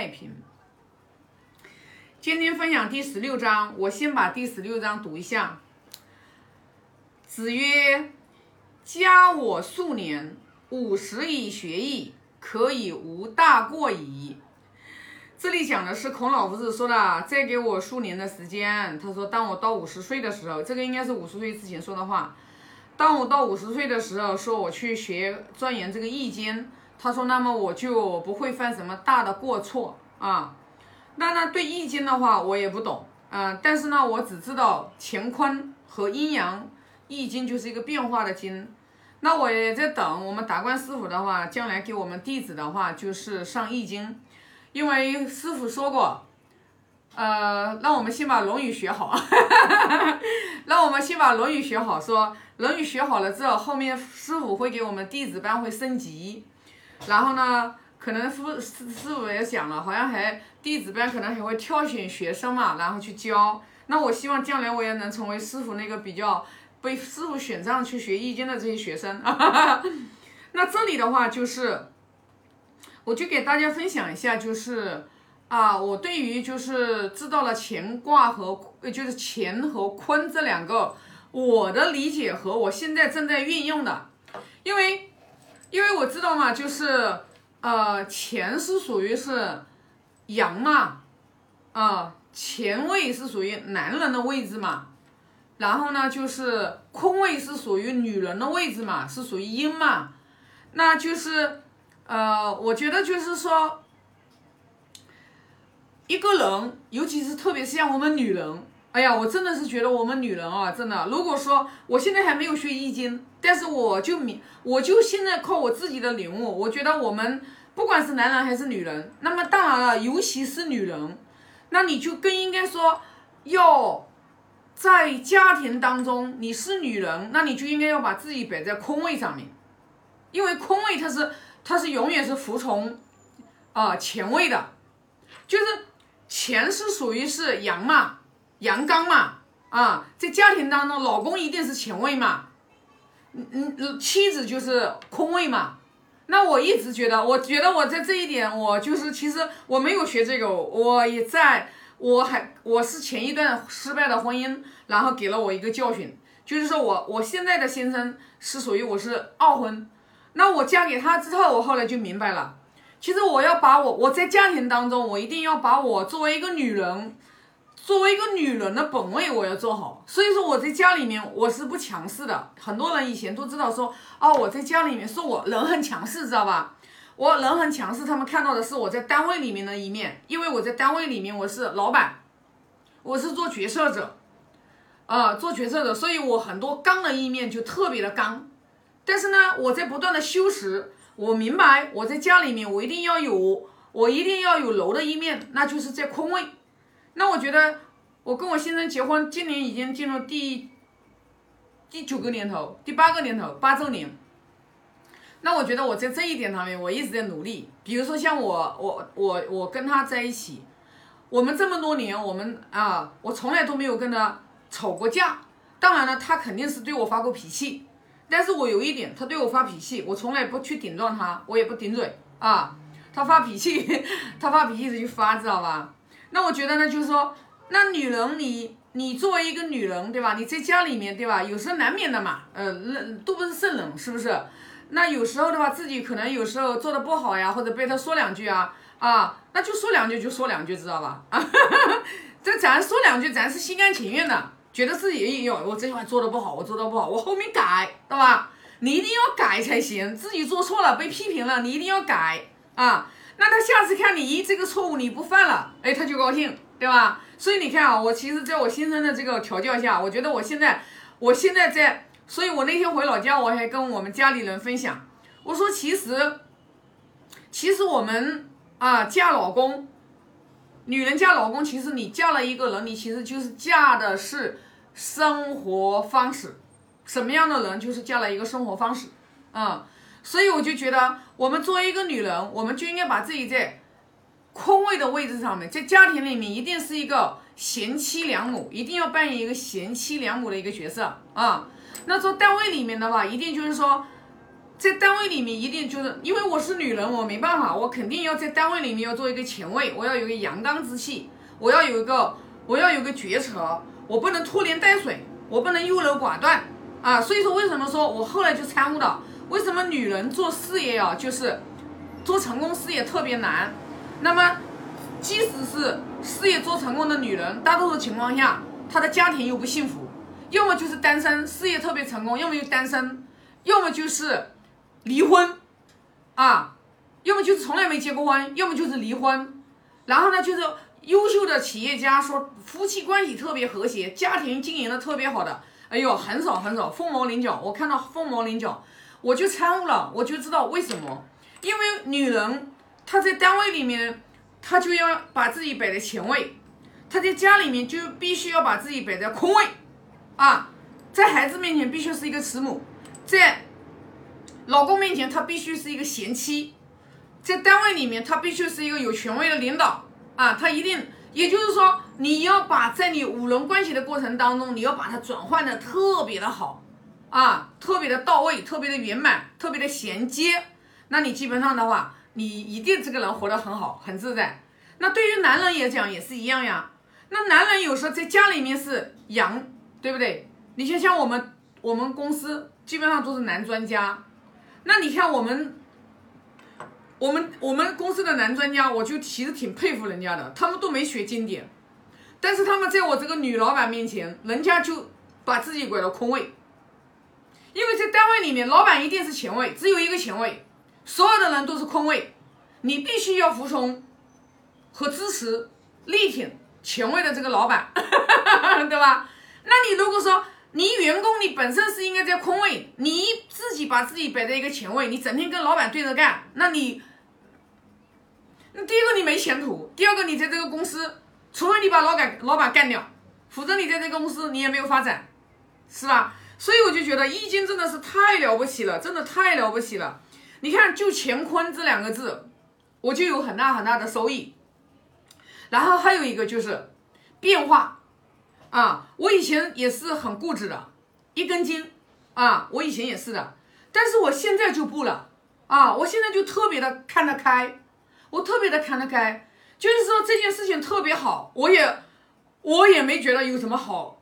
太平。今天分享第十六章，我先把第十六章读一下。子曰：“加我数年，五十以学艺，可以无大过矣。”这里讲的是孔老夫子说的，再给我数年的时间。他说，当我到五十岁的时候，这个应该是五十岁之前说的话。当我到五十岁的时候，说我去学钻研这个易经。他说，那么我就不会犯什么大的过错啊。那那对易经的话，我也不懂，嗯，但是呢，我只知道乾坤和阴阳，易经就是一个变化的经。那我也在等我们达观师傅的话，将来给我们弟子的话，就是上易经。因为师傅说过，呃，让我们先把《论语》学好，让我们先把《论语》学好。说《论语》学好了之后，后面师傅会给我们弟子班会升级。然后呢，可能师师师傅也讲了，好像还弟子班可能还会挑选学生嘛，然后去教。那我希望将来我也能成为师傅那个比较被师傅选上去学易经的这些学生。那这里的话就是。我就给大家分享一下，就是啊，我对于就是知道了乾卦和就是乾和坤这两个，我的理解和我现在正在运用的，因为因为我知道嘛，就是呃，钱是属于是阳嘛，啊，乾位是属于男人的位置嘛，然后呢，就是坤位是属于女人的位置嘛，是属于阴嘛，那就是。呃，我觉得就是说，一个人，尤其是特别是像我们女人，哎呀，我真的是觉得我们女人啊，真的，如果说我现在还没有学易经，但是我就明，我就现在靠我自己的领悟，我觉得我们不管是男人还是女人，那么当然了，尤其是女人，那你就更应该说，要在家庭当中，你是女人，那你就应该要把自己摆在空位上面，因为空位它是。它是永远是服从，啊前卫的，就是钱是属于是阳嘛，阳刚嘛，啊，在家庭当中，老公一定是前卫嘛，嗯嗯，妻子就是空位嘛。那我一直觉得，我觉得我在这一点，我就是其实我没有学这个，我也在，我还我是前一段失败的婚姻，然后给了我一个教训，就是说我我现在的先生是属于我是二婚。那我嫁给他之后，我后来就明白了，其实我要把我我在家庭当中，我一定要把我作为一个女人，作为一个女人的本位我要做好。所以说我在家里面我是不强势的。很多人以前都知道说，哦，我在家里面说我人很强势，知道吧？我人很强势，他们看到的是我在单位里面的一面，因为我在单位里面我是老板，我是做决策者，啊，做决策者，所以我很多刚的一面就特别的刚。但是呢，我在不断的修持，我明白我在家里面，我一定要有，我一定要有柔的一面，那就是在空位。那我觉得，我跟我先生结婚，今年已经进入第第九个年头，第八个年头，八周年。那我觉得我在这一点上面，我一直在努力。比如说像我，我，我，我跟他在一起，我们这么多年，我们啊，我从来都没有跟他吵过架。当然了，他肯定是对我发过脾气。但是我有一点，他对我发脾气，我从来不去顶撞他，我也不顶嘴啊。他发脾气，他发脾气就发，知道吧？那我觉得呢，就是说，那女人，你你作为一个女人，对吧？你在家里面，对吧？有时候难免的嘛，呃，那都不是圣人，是不是？那有时候的话，自己可能有时候做的不好呀，或者被他说两句啊，啊，那就说两句就说两句，知道吧？啊，这咱说两句，咱是心甘情愿的。觉得自己也有我这块做的不好，我做的不好，我后面改，对吧？你一定要改才行。自己做错了被批评了，你一定要改啊。那他下次看你，一，这个错误你不犯了，哎，他就高兴，对吧？所以你看啊，我其实在我先生的这个调教下，我觉得我现在，我现在在，所以我那天回老家，我还跟我们家里人分享，我说其实，其实我们啊嫁老公。女人嫁老公，其实你嫁了一个人，你其实就是嫁的是生活方式。什么样的人，就是嫁了一个生活方式。嗯，所以我就觉得，我们作为一个女人，我们就应该把自己在空位的位置上面，在家庭里面一定是一个贤妻良母，一定要扮演一个贤妻良母的一个角色啊。那做单位里面的话，一定就是说，在单位里面一定就是因为我是女人，我没办法，我肯定要在单位里面要做一个前卫，我要有一个阳刚之气，我要有一个我要有个决策，我不能拖泥带水，我不能优柔寡断啊。所以说，为什么说我后来就参悟到，为什么女人做事业啊，就是做成功事业特别难？那么，即使是事业做成功的女人，大多数情况下，她的家庭又不幸福。要么就是单身，事业特别成功；要么就单身，要么就是离婚，啊，要么就是从来没结过婚，要么就是离婚。然后呢，就是优秀的企业家说夫妻关系特别和谐，家庭经营的特别好的，哎呦，很少很少，凤毛麟角。我看到凤毛麟角，我就参悟了，我就知道为什么，因为女人她在单位里面，她就要把自己摆在前位，她在家里面就必须要把自己摆在空位。啊，在孩子面前必须是一个慈母，在老公面前她必须是一个贤妻，在单位里面她必须是一个有权威的领导啊，她一定，也就是说你要把在你五伦关系的过程当中，你要把它转换的特别的好。啊，特别的到位，特别的圆满，特别的衔接，那你基本上的话，你一定这个人活得很好，很自在。那对于男人也讲也是一样呀，那男人有时候在家里面是阳。对不对？你像像我们我们公司基本上都是男专家，那你看我们我们我们公司的男专家，我就其实挺佩服人家的，他们都没学经典，但是他们在我这个女老板面前，人家就把自己拐到空位，因为在单位里面，老板一定是前位，只有一个前位，所有的人都是空位，你必须要服从和支持力挺前位的这个老板，对吧？那你如果说你员工你本身是应该在空位，你自己把自己摆在一个前位，你整天跟老板对着干，那你，那第一个你没前途，第二个你在这个公司，除非你把老板老板干掉，否则你在这个公司你也没有发展，是吧？所以我就觉得易经真的是太了不起了，真的太了不起了。你看就乾坤这两个字，我就有很大很大的收益。然后还有一个就是变化。啊，我以前也是很固执的，一根筋啊，我以前也是的，但是我现在就不了啊，我现在就特别的看得开，我特别的看得开，就是说这件事情特别好，我也我也没觉得有什么好，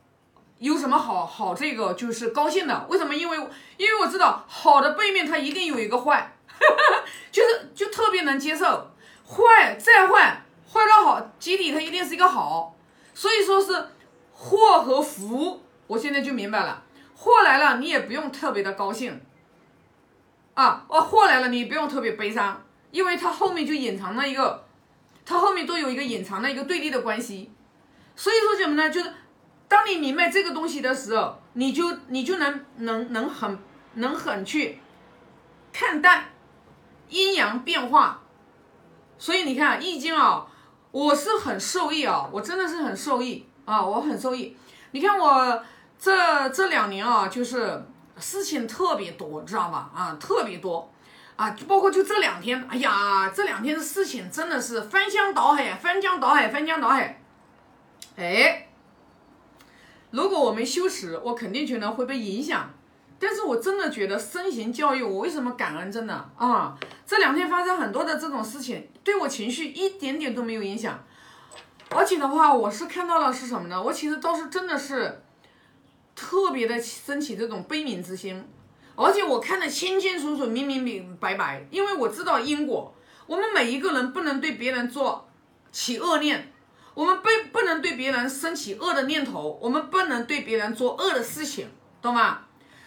有什么好好这个就是高兴的，为什么？因为因为我知道好的背面它一定有一个坏，就是就特别能接受，坏再坏，坏到好基底它一定是一个好，所以说是。祸和福，我现在就明白了。祸来了，你也不用特别的高兴，啊，哦，祸来了，你不用特别悲伤，因为它后面就隐藏了一个，它后面都有一个隐藏的一个对立的关系。所以说什么呢？就是当你明白这个东西的时候，你就你就能能能很能很去看淡阴阳变化。所以你看《易经》啊，我是很受益啊，我真的是很受益。啊，我很受益。你看我这这两年啊，就是事情特别多，知道吧？啊，特别多啊，包括就这两天，哎呀，这两天的事情真的是翻江倒海，翻江倒海，翻江倒海。哎，如果我没修持，我肯定觉得会被影响。但是我真的觉得身形教育，我为什么感恩？真的啊，这两天发生很多的这种事情，对我情绪一点点都没有影响。而且的话，我是看到了是什么呢？我其实倒是真的是特别的升起这种悲悯之心，而且我看得清清楚楚、明明明白白，因为我知道因果。我们每一个人不能对别人做起恶念，我们不不能对别人生起恶的念头，我们不能对别人做恶的事情，懂吗？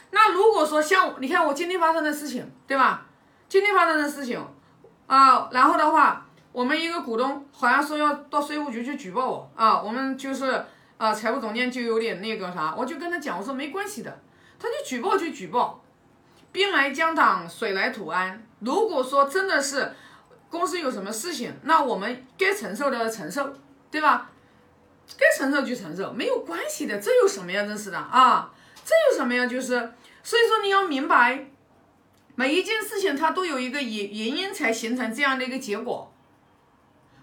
那如果说像你看我今天发生的事情，对吧？今天发生的事情啊，然后的话。我们一个股东好像说要到税务局去举报我啊，我们就是啊，财务总监就有点那个啥，我就跟他讲，我说没关系的，他就举报就举报，兵来将挡，水来土安。如果说真的是公司有什么事情，那我们该承受的承受，对吧？该承受就承受，没有关系的，这有什么呀？真是的啊，这有什么呀？就是所以说你要明白，每一件事情它都有一个原原因才形成这样的一个结果。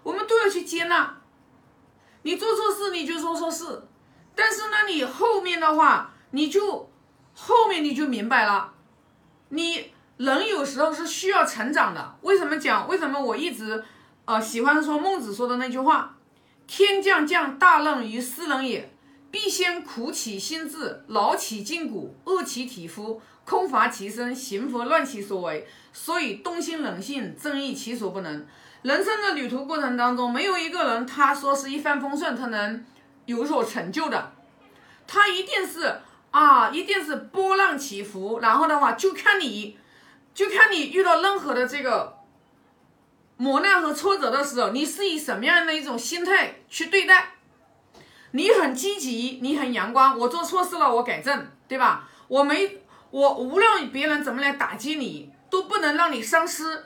我们都要去接纳，你做错事你就说错事，但是呢，你后面的话你就后面你就明白了，你人有时候是需要成长的。为什么讲？为什么我一直呃喜欢说孟子说的那句话：“天将降大任于斯人也，必先苦其心志，劳其筋骨，饿其体肤，空乏其身，行拂乱其所为。所以动心忍性，正义其所不能。”人生的旅途过程当中，没有一个人他说是一帆风顺，他能有所成就的，他一定是啊，一定是波浪起伏。然后的话，就看你，就看你遇到任何的这个磨难和挫折的时候，你是以什么样的一种心态去对待？你很积极，你很阳光。我做错事了，我改正，对吧？我没，我无论别人怎么来打击你，都不能让你丧失。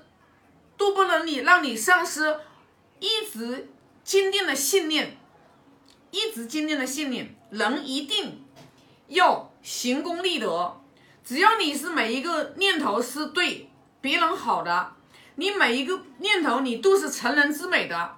都不能你让你丧失一直坚定的信念，一直坚定的信念。人一定要行功立德，只要你是每一个念头是对别人好的，你每一个念头你都是成人之美的，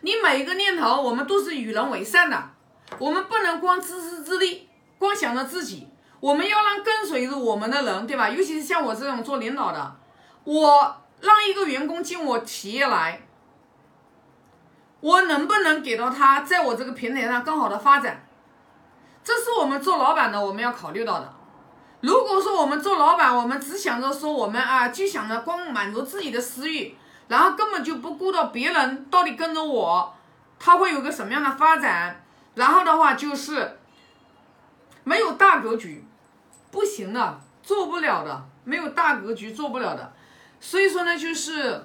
你每一个念头我们都是与人为善的。我们不能光自私自利，光想着自己，我们要让跟随着我们的人，对吧？尤其是像我这种做领导的，我。让一个员工进我企业来，我能不能给到他在我这个平台上更好的发展？这是我们做老板的我们要考虑到的。如果说我们做老板，我们只想着说我们啊，就想着光满足自己的私欲，然后根本就不顾到别人到底跟着我，他会有个什么样的发展？然后的话就是没有大格局，不行的，做不了的，没有大格局做不了的。所以说呢，就是，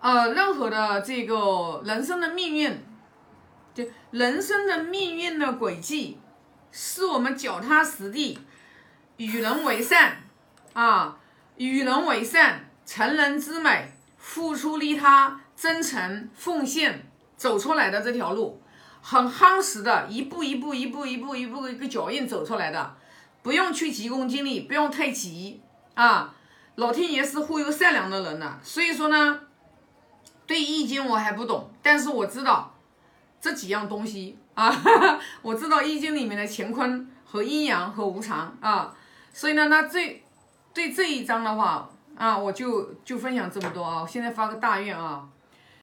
呃，任何的这个人生的命运，就人生的命运的轨迹，是我们脚踏实地，与人为善啊，与人为善，成人之美，付出利他，真诚奉献走出来的这条路，很夯实的，一步一步，一步一步，一步一个脚印走出来的，不用去急功近利，不用太急啊。老天爷是忽悠善良的人呢，所以说呢，对易经我还不懂，但是我知道这几样东西啊，我知道易经里面的乾坤和阴阳和无常啊，所以呢，那这对这一章的话啊，我就就分享这么多啊，我现在发个大愿啊。